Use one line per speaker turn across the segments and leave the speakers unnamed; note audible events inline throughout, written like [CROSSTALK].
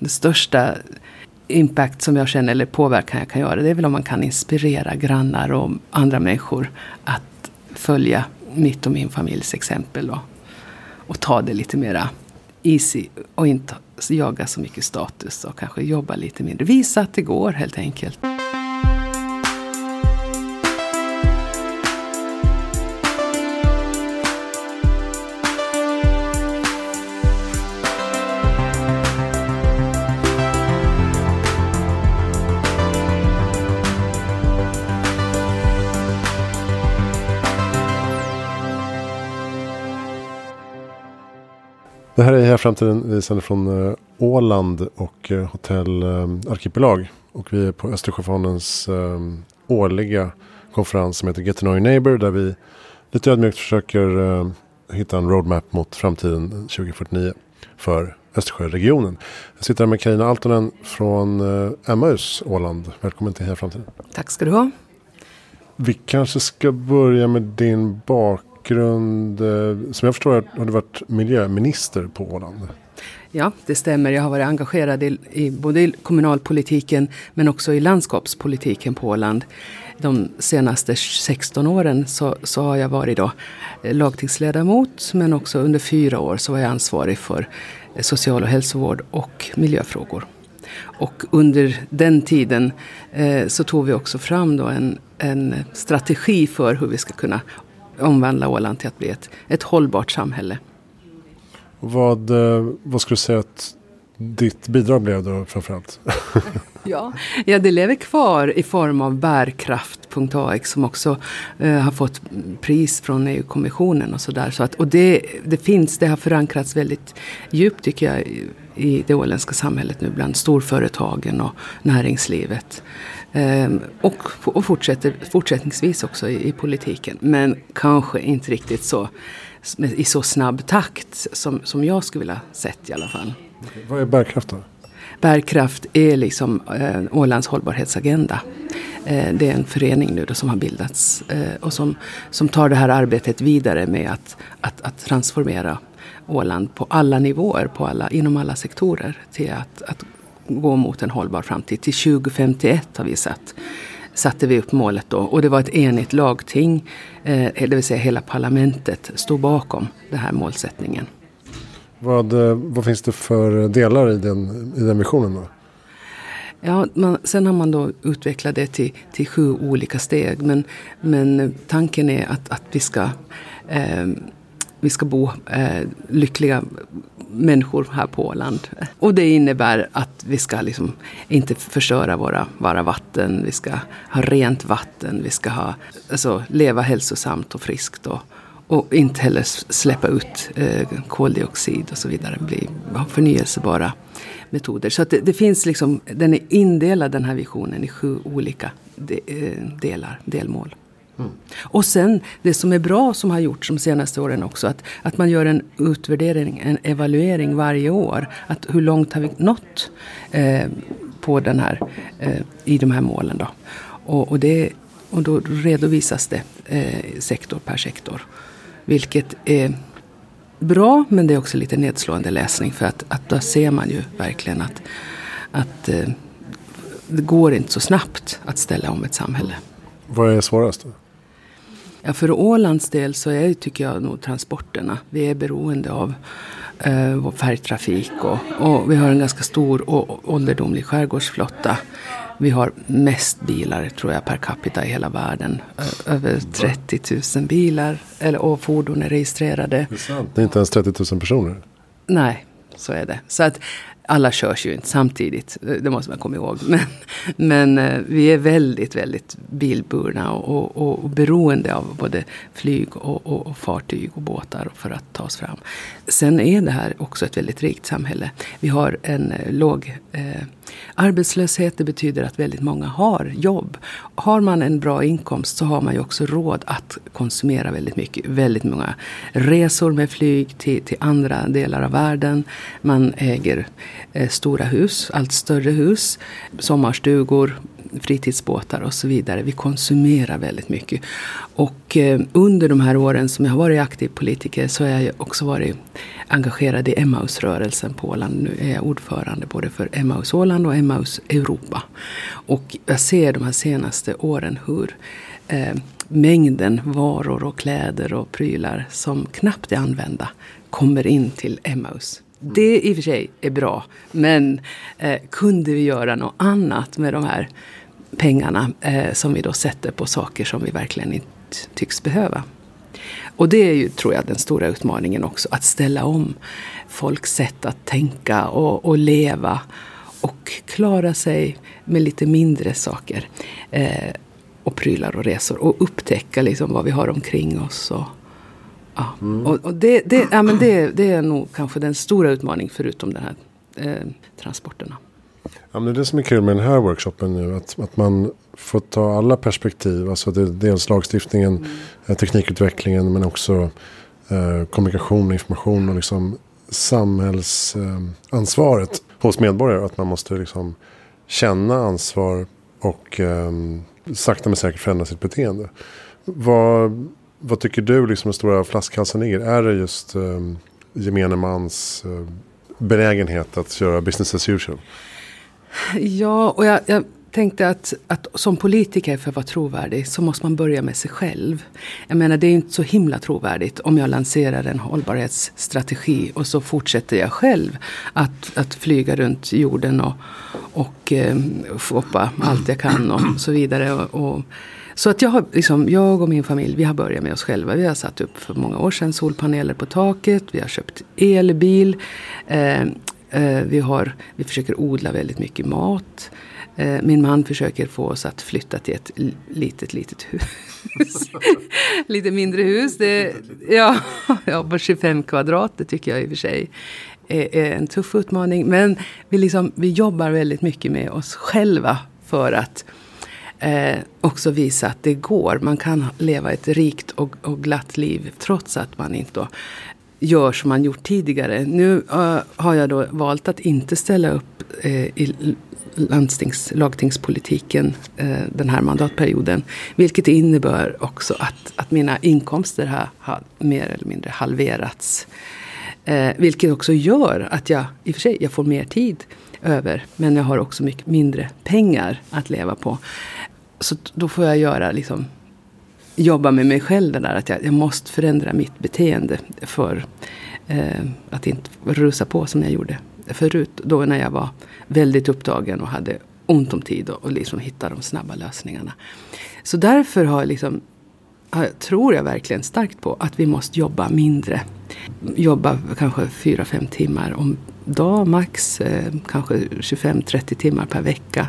den största impact som jag känner, eller påverkan jag kan göra, det är väl om man kan inspirera grannar och andra människor att följa mitt och min familjs exempel. Och, och ta det lite mera easy och inte jaga så mycket status och kanske jobba lite mindre. Visa att det går helt enkelt.
Det här är Heja Framtiden. Vi sänder från eh, Åland och eh, Hotell eh, Arkipelag. Och vi är på Östersjöfondens årliga konferens som heter Get to know your neighbor. Där vi lite ödmjukt försöker hitta en roadmap mot framtiden 2049 för Östersjöregionen. Jag sitter här med Carina Altonen från Emmaus Åland. Välkommen till Heja Framtiden.
Tack ska du ha.
Vi kanske ska börja med din bakgrund bakgrund. Eh, som jag förstår har du varit miljöminister på Åland.
Ja, det stämmer. Jag har varit engagerad i, i både i kommunalpolitiken men också i landskapspolitiken på Åland. De senaste 16 åren så, så har jag varit då eh, lagtingsledamot men också under fyra år så var jag ansvarig för eh, social och hälsovård och miljöfrågor. Och under den tiden eh, så tog vi också fram då en, en strategi för hur vi ska kunna omvandla Åland till att bli ett, ett hållbart samhälle.
Vad, eh, vad skulle du säga att ditt bidrag blev då framförallt? [LAUGHS] [LAUGHS]
ja, ja, det lever kvar i form av bärkraft.ax som också eh, har fått pris från EU-kommissionen och sådär. Så att, och det, det finns, det har förankrats väldigt djupt tycker jag i, det åländska samhället nu bland storföretagen och näringslivet. Ehm, och, och fortsätter fortsättningsvis också i, i, politiken. Men kanske inte riktigt så i så snabb takt som, som jag skulle vilja sett i alla fall.
Okay. Vad är bärkraft då?
Bärkraft är liksom eh, Ålands hållbarhetsagenda. Eh, det är en förening nu då som har bildats eh, och som, som tar det här arbetet vidare med att, att, att transformera Åland på alla nivåer, på alla, inom alla sektorer till att, att gå mot en hållbar framtid. Till 2051 har vi satt satte vi upp målet då. Och det var ett enigt lagting, eh, det vill säga hela parlamentet stod bakom den här målsättningen.
Vad, eh, vad finns det för delar i den, i den visionen då?
Ja, man, sen har man då utvecklat det till, till sju olika steg. Men, men tanken är att, att vi ska eh, vi ska bo eh, lyckliga människor här på Åland. Och det innebär att vi ska liksom inte förstöra våra, våra vatten. Vi ska ha rent vatten. Vi ska ha, alltså, leva hälsosamt och friskt. Och, och inte heller släppa ut eh, koldioxid och så vidare. Bli, ha förnyelsebara metoder. Så att det, det, finns liksom, den är indelad den här visionen i sju olika de, eh, delar, delmål. Mm. Och sen det som är bra som har gjorts de senaste åren också. Att, att man gör en utvärdering, en evaluering varje år. Att hur långt har vi nått eh, på den här, eh, i de här målen. Då. Och, och, det, och då redovisas det eh, sektor per sektor. Vilket är bra men det är också lite nedslående läsning. För att, att då ser man ju verkligen att, att eh, det går inte så snabbt att ställa om ett samhälle.
Vad är svårast?
Ja, för Ålands del så är tycker jag nog transporterna. Vi är beroende av eh, färgtrafik och, och, vi har en ganska stor och ålderdomlig skärgårdsflotta. Vi har mest bilar tror jag per capita i hela världen. Över 30 000 bilar eller, och fordon är registrerade.
Det är sant. Det är inte ens 30 000 personer.
Nej, så är det. Så att alla körs ju inte samtidigt, det måste man komma ihåg. [LAUGHS] Men, men eh, vi är väldigt, väldigt bilburna och, och, och beroende av både flyg och, och, och, fartyg och båtar för att ta oss fram. Sen är det här också ett väldigt rikt samhälle. Vi har en eh, låg eh, arbetslöshet. Det betyder att väldigt många har jobb. Har man en bra inkomst så har man ju också råd att konsumera väldigt mycket. Väldigt många resor med flyg till, till andra delar av världen. Man äger eh, stora hus, allt större hus, sommarstugor, fritidsbåtar och så vidare. Vi konsumerar väldigt mycket. Och eh, under de här åren som jag har varit aktiv politiker så har jag också varit engagerad i Emmausrörelsen på Åland. Nu är jag ordförande både för Emmaus Åland och Emmaus Europa. Och jag ser de här senaste åren hur eh, mängden varor och kläder och prylar som knappt är använda kommer in till Emmaus. Det i och för sig är bra. Men eh, kunde vi göra något annat med de här pengarna eh, som vi då sätter på saker som vi verkligen inte tycks behöva. Och det är ju, tror jag, den stora utmaningen också. Att ställa om folks sätt att tänka och, och leva. Och klara sig med lite mindre saker. Eh, och prylar och resor. Och upptäcka liksom vad vi har omkring oss. Och, ja. Mm. och, och det, det, ja, men det, det är nog kanske den stora utmaningen förutom de här eh, transporterna.
Ja, men det är det som är kul med den här workshopen nu. Att, att man får ta alla perspektiv. Alltså det, dels lagstiftningen, mm. Eh, teknikutvecklingen men också eh, kommunikation, information och liksom samhällsansvaret eh, hos medborgare. Att man måste liksom känna ansvar och eh, sakta men säkert förändra sitt beteende. Vad, vad tycker du liksom den stora flaskhalsen är? Är det just eh, gemene mans eh, benägenhet att göra business as usual?
Ja, och jag, jag tänkte att, att som politiker för att vara trovärdig så måste man börja med sig själv. Jag menar det är inte så himla trovärdigt om jag lanserar en hållbarhetsstrategi och så fortsätter jag själv att, att flyga runt jorden och, och eh, shoppa allt jag kan och så vidare. Och, och, så att jag, har, liksom, jag och min familj vi har börjat med oss själva. Vi har satt upp för många år sedan solpaneler på taket. Vi har köpt elbil. Eh, eh, vi, har, vi försöker odla väldigt mycket mat. Eh, min man försöker få oss att flytta till ett litet, litet hus. [LAUGHS] Lite mindre hus. Det, ja, ja, på 25 kvadrat. Det tycker jag i och för sig är, är en tuff utmaning. Men vi, liksom, vi jobbar väldigt mycket med oss själva för att eh, också visa att det går. Man kan leva ett rikt och, och glatt liv trots att man inte gör som man gjort tidigare. Nu uh, har jag då valt att inte ställa upp uh, i landstings, lagtingspolitiken uh, den här mandatperioden. Vilket innebär också att, att mina inkomster har, har mer eller mindre halverats. vilket också gör att jag, i och för sig, jag får mer tid över. Men jag har också mycket mindre pengar att leva på. Så då får jag göra liksom jobba med mig själv det där att jag, jag måste förändra mitt beteende för eh, att inte rusa på som jag gjorde förut. Då när jag var väldigt upptagen och hade ont om tid och, och liksom hitta de snabba lösningarna. Så därför har liksom, tror jag verkligen starkt på att vi måste jobba mindre. Jobba kanske 4-5 timmar om dag max. Eh, kanske 25-30 timmar per vecka.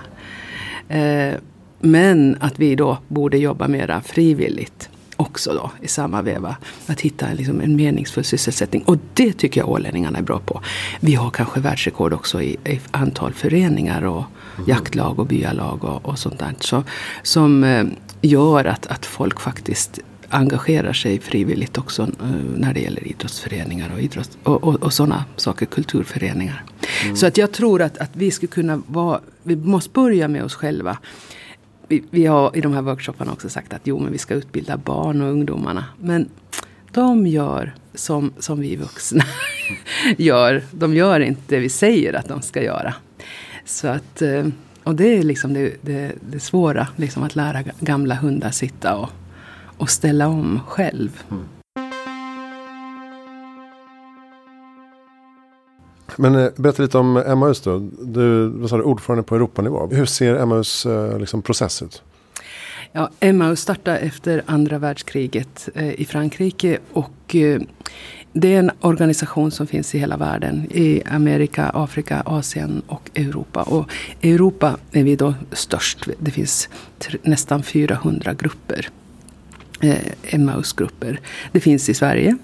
Eh, men att vi då borde jobba mera frivilligt också då i samma veva. Att hitta liksom en meningsfull sysselsättning. Och det tycker jag ålänningarna är bra på. Vi har kanske världsrekord också i, i antal föreningar och mm. jaktlag och byalag och, och sånt där. Så, som eh, gör att, att folk faktiskt engagerar sig frivilligt också eh, när det gäller idrottsföreningar och, idrotts, och, och, och sådana saker, kulturföreningar. Mm. Så att jag tror att, att vi skulle kunna vara, vi måste börja med oss själva vi, vi har i de här workshopparna också sagt att jo, men vi ska utbilda barn och ungdomarna. Men de gör som, som vi vuxna [LAUGHS] gör. De gör inte det vi säger att de ska göra. Så att, eh, och det är liksom det, det, det svåra, liksom att lära gamla hundar sitta och, och ställa om själv. Mm.
Men eh, berätta lite om Emmaus då. Du var ordförande på Europanivå. Hur ser Emmaus eh, liksom, process ut?
Ja, Emmaus startade efter andra världskriget eh, i Frankrike. Och eh, det är en organisation som finns i hela världen. I Amerika, Afrika, Asien och Europa. Och i Europa är vi då störst. Det finns nästan 400 grupper Eh, Emmausgrupper. Det finns i Sverige.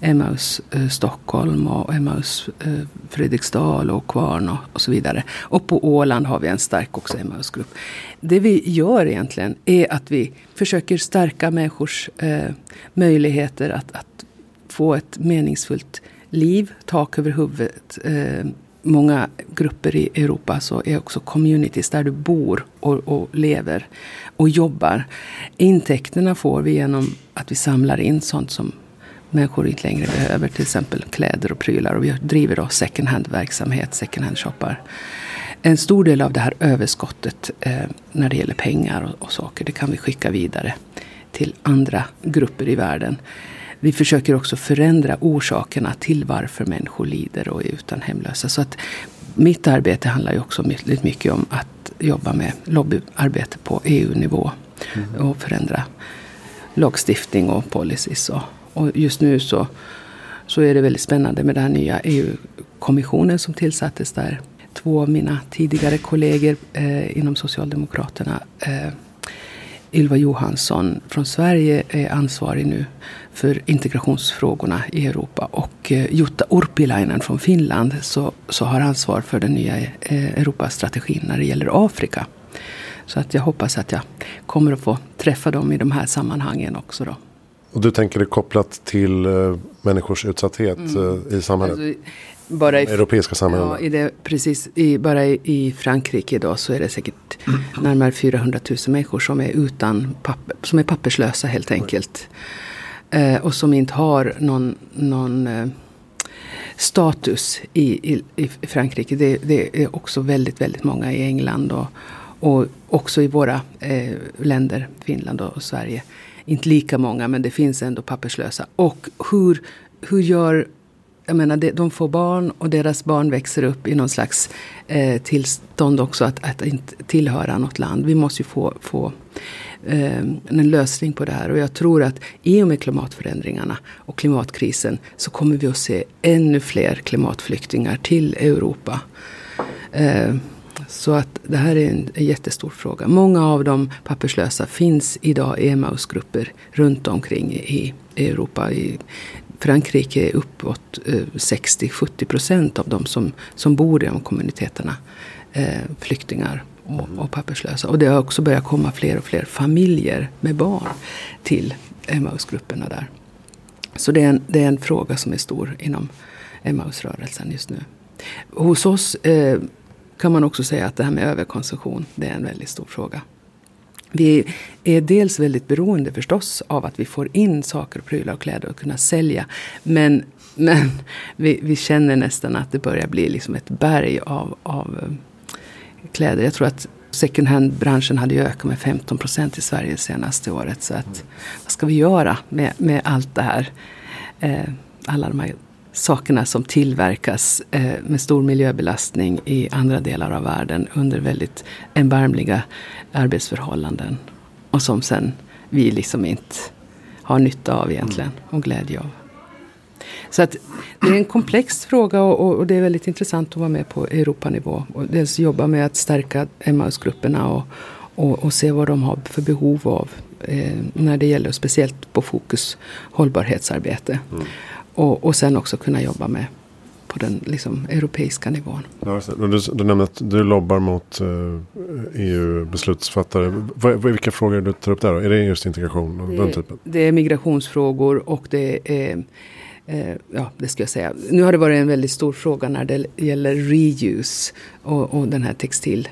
Emmaus eh, Stockholm och Emmaus eh, Fredriksdal och Kvarn och, och, så vidare. Och på Åland har vi en stark också Emmausgrupp. Det vi gör egentligen är att vi försöker stärka människors eh, möjligheter att, att, få ett meningsfullt liv, tak över huvudet, eh, många grupper i Europa så är också communities där du bor och, och, lever och jobbar. Intäkterna får vi genom att vi samlar in sånt som människor inte längre behöver. Till exempel kläder och prylar. Och vi driver då second hand-verksamhet, second hand-shoppar. En stor del av det här överskottet eh, när det gäller pengar och, och saker, det kan vi skicka vidare till andra grupper i världen. Vi försöker också förändra orsakerna till varför människor lider och är utan hemlösa. Så att mitt arbete handlar ju också väldigt mycket om att jobba med lobbyarbete på EU-nivå. Mm. Och förändra lagstiftning och policies. Och, och just nu så, så är det väldigt spännande med den här nya EU-kommissionen som tillsattes där två av mina tidigare kollegor eh, inom Socialdemokraterna eh, Ylva Johansson från Sverige är ansvarig nu för integrationsfrågorna i Europa. Och eh, Jutta Urpilainen från Finland så, så har ansvar för den nya eh, Europastrategin när det gäller Afrika. Så att jag hoppas att jag kommer att få träffa dem i de här sammanhangen också. Då.
Och du tänker det kopplat till eh, människors utsatthet mm. i samhället? Alltså, bara i, europeiska samhällen?
Ja, i det, precis. I, bara i, i Frankrike idag så är det säkert närmare 400 000 människor som är utan papper, som är papperslösa helt enkelt. Eh, och som inte har någon, någon eh, status i, i, i Frankrike. Det, det, är också väldigt, väldigt många i England och, och också i våra eh, länder, Finland och Sverige. Inte lika många, men det finns ändå papperslösa. Och hur, hur gör jag menar, de får barn och deras barn växer upp i någon slags eh, tillstånd också att, att inte tillhöra något land. Vi måste ju få, få eh, en lösning på det här. Och jag tror att i och med klimatförändringarna och klimatkrisen så kommer vi att se ännu fler klimatflyktingar till Europa. Eh, så att det här är en, en, jättestor fråga. Många av de papperslösa finns idag i Emmausgrupper runt omkring i, i Europa. I Frankrike är uppåt eh, 60-70 procent av de som, som bor i de kommuniteterna eh, flyktingar och, och papperslösa. Och det har också börjat komma fler och fler familjer med barn till Emmausgrupperna där. Så det är, en, det är en fråga som är stor inom Emmausrörelsen just nu. Hos oss eh, kan man också säga att det här med överkonsumtion, det är en väldigt stor fråga. Vi är dels väldigt beroende förstås av att vi får in saker, prylar och kläder och kunna sälja. Men, men vi, vi känner nästan att det börjar bli liksom ett berg av, av eh, kläder. Jag tror att second hand-branschen hade ökat med 15 procent i Sverige senaste året. Så att, vad ska vi göra med, med allt det här? Eh, alla de här sakerna som tillverkas eh, med stor miljöbelastning i andra delar av världen under väldigt erbarmliga arbetsförhållanden. Och som sen vi liksom inte har nytta av egentligen och glädje av. Så att det är en komplex fråga och, och, det är väldigt intressant att vara med på Europanivå. Och dels jobba med att stärka Emmausgrupperna och, och, och, se vad de har för behov av eh, när det gäller speciellt på fokus hållbarhetsarbete. Mm. Och, och sen också kunna jobba med på den liksom, europeiska nivån.
Ja, du, du nämnde att du lobbar mot uh, eh, EU-beslutsfattare. Vilka frågor du tar upp där då? Är det just integration?
Det, typen? det är migrationsfrågor och det är eh, ja, det ska jag säga. Nu har det varit en väldigt stor fråga när det gäller reuse och, och den här textil.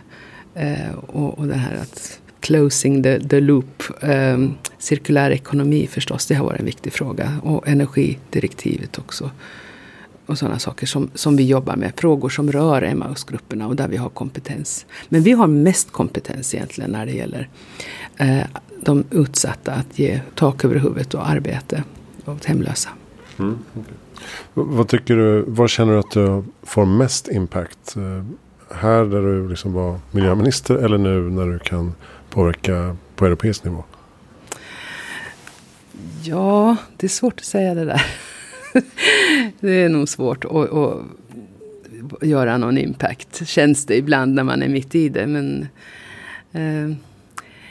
Eh, och, och den här att closing the, the loop. Um, cirkulär ekonomi förstås, det har varit en viktig fråga. Och energidirektivet också. Och sådana saker som, som vi jobbar med. Frågor som rör Emmausgrupperna och där vi har kompetens. Men vi har mest kompetens egentligen när det gäller eh, de utsatta att ge tak över huvudet och arbete åt hemlösa. Mm,
okay. Vad tycker du, vad känner du att du får mest impact? Eh, här där du liksom var miljöminister eller nu när du kan påverka på europeisk nivå?
Ja, det är svårt att säga det där. [LAUGHS] det är nog svårt att, att göra någon impact. Känns det ibland när man är mitt i det. Men eh,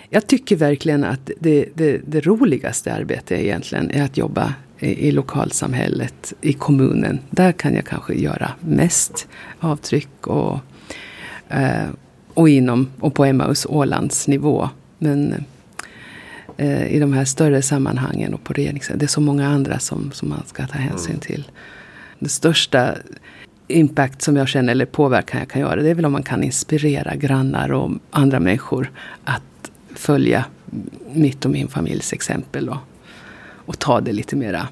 jag tycker verkligen att det, det, det, roligaste arbetet egentligen är att jobba i, i lokalsamhället, i kommunen. Där kan jag kanske göra mest avtryck och, eh, och inom och på Emmaus Ålands nivå. Men eh, i de här större sammanhangen och på regerings... Det är så många andra som, som man ska ta hänsyn mm. till. Det största impact som jag känner, eller påverkan jag kan göra, det är väl om man kan inspirera grannar och andra människor att följa mitt och min familjs exempel. Och, och ta det lite mera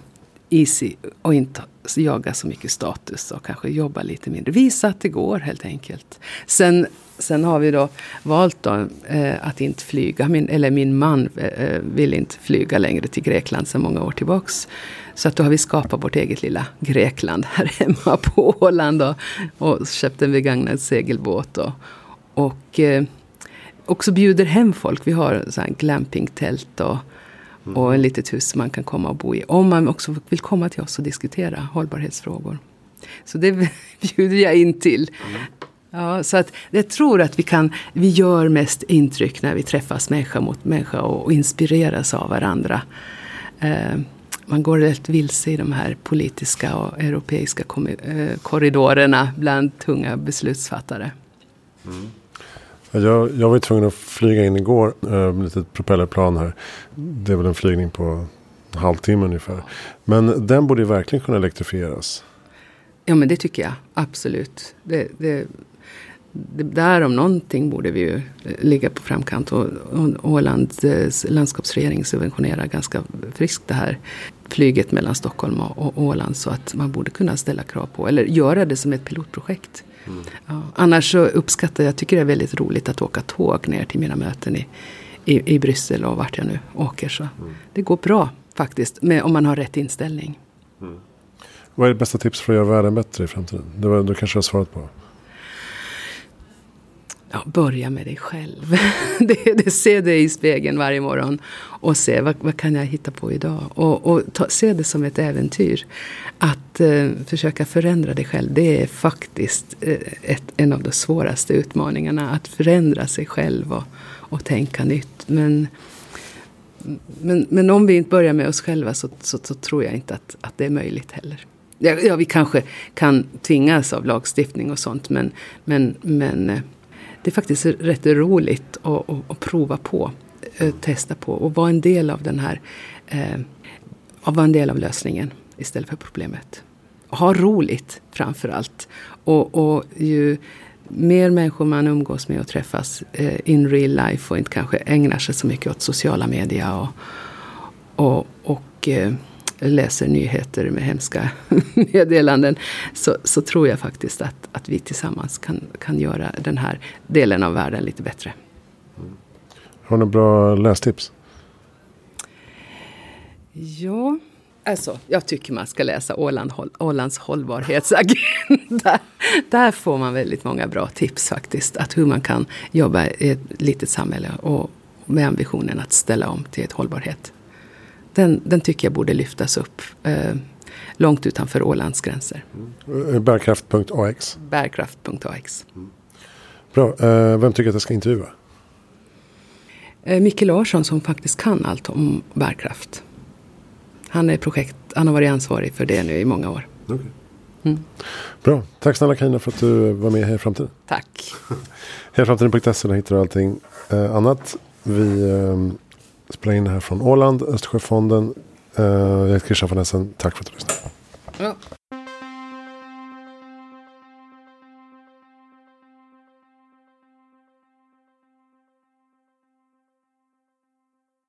easy och inte jaga så mycket status och kanske jobba lite mindre. Visa att det går helt enkelt. Sen, sen har vi då valt då, eh, att inte flyga. Min, eller min man eh, vill inte flyga längre till Grekland sedan många år tillbaks. Så att då har vi skapat vårt eget lilla Grekland här hemma på Åland. Och, och köpt en begagnad segelbåt. Och, och eh, också bjuder hem folk. Vi har så här glampingtält och Mm. Och ett litet hus man kan komma och bo i. Om man också vill komma till oss och diskutera hållbarhetsfrågor. Så det [LAUGHS] bjuder jag in till. Mm. Ja, så att jag tror att vi, kan, vi gör mest intryck när vi träffas människa mot människa och, inspireras av varandra. Eh, man går rätt vilse i de här politiska och europeiska eh, korridorerna bland tunga beslutsfattare. Mm.
Jag, jag var tvungen att flyga in igår eh, med ett litet propellerplan här. Det är väl en flygning på en halvtimme ungefär. Men den borde verkligen kunna elektrifieras.
Ja men det tycker jag absolut. Det, det, det där om någonting borde vi ju ligga på framkant. Och, och Ålands landskapsregering subventionerar ganska friskt det här flyget mellan Stockholm och, och Åland. Så att man borde kunna ställa krav på, eller göra det som ett pilotprojekt. Ja, annars så uppskattar jag, tycker det är väldigt roligt att åka tåg ner till mina möten i, i, i Bryssel och vart jag nu åker. Så mm. Det går bra faktiskt, med, om man har rätt inställning. Mm.
Vad är ditt bästa tips för att göra världen bättre i framtiden? Det, var, det kanske jag har svarat på.
Ja, börja med dig själv. [LAUGHS] det, det, se dig i spegeln varje morgon och se vad, vad kan jag hitta på idag. Och, och ta, se det som ett äventyr. Att eh, försöka förändra dig själv, det är faktiskt eh, ett, en av de svåraste utmaningarna. Att förändra sig själv och, och tänka nytt. Men, men, men om vi inte börjar med oss själva så, så, så tror jag inte att, att det är möjligt heller. Ja, ja, vi kanske kan tvingas av lagstiftning och sånt men, men, men eh, det är faktiskt rätt roligt att, att, att prova på, att testa på och vara en del av den här, eh, vara en del av lösningen istället för problemet. Ha roligt framför allt. Och, och ju mer människor man umgås med och träffas eh, in real life och inte kanske ägnar sig så mycket åt sociala medier och, och, och eh, läser nyheter med hemska [LAUGHS] meddelanden så, så tror jag faktiskt att, att vi tillsammans kan, kan göra den här delen av världen lite bättre.
Har du några bra lästips?
Ja, alltså jag tycker man ska läsa Åland, Ålands hållbarhetsagenda. [LAUGHS] Där får man väldigt många bra tips faktiskt. Att hur man kan jobba i ett litet samhälle och med ambitionen att ställa om till ett hållbarhet den, den tycker jag borde lyftas upp eh, långt utanför Ålands gränser.
Mm. Bärkraft.ax.
Bärkraft.ax. Mm.
Bra. Eh, vem tycker att jag ska intervjua?
Eh, Micke Larsson som faktiskt kan allt om bärkraft. Han, är projekt, han har varit ansvarig för det nu i många år. Okay.
Mm. Bra. Tack snälla Carina för att du var med här i framtiden.
Tack. [LAUGHS]
Hejaframtiden.se, där hittar du allting eh, annat. Vi eh, spelar in det här från Åland, Östersjöfonden. Eh, jag heter Christian von Essen. Tack för att du lyssnade. Ja.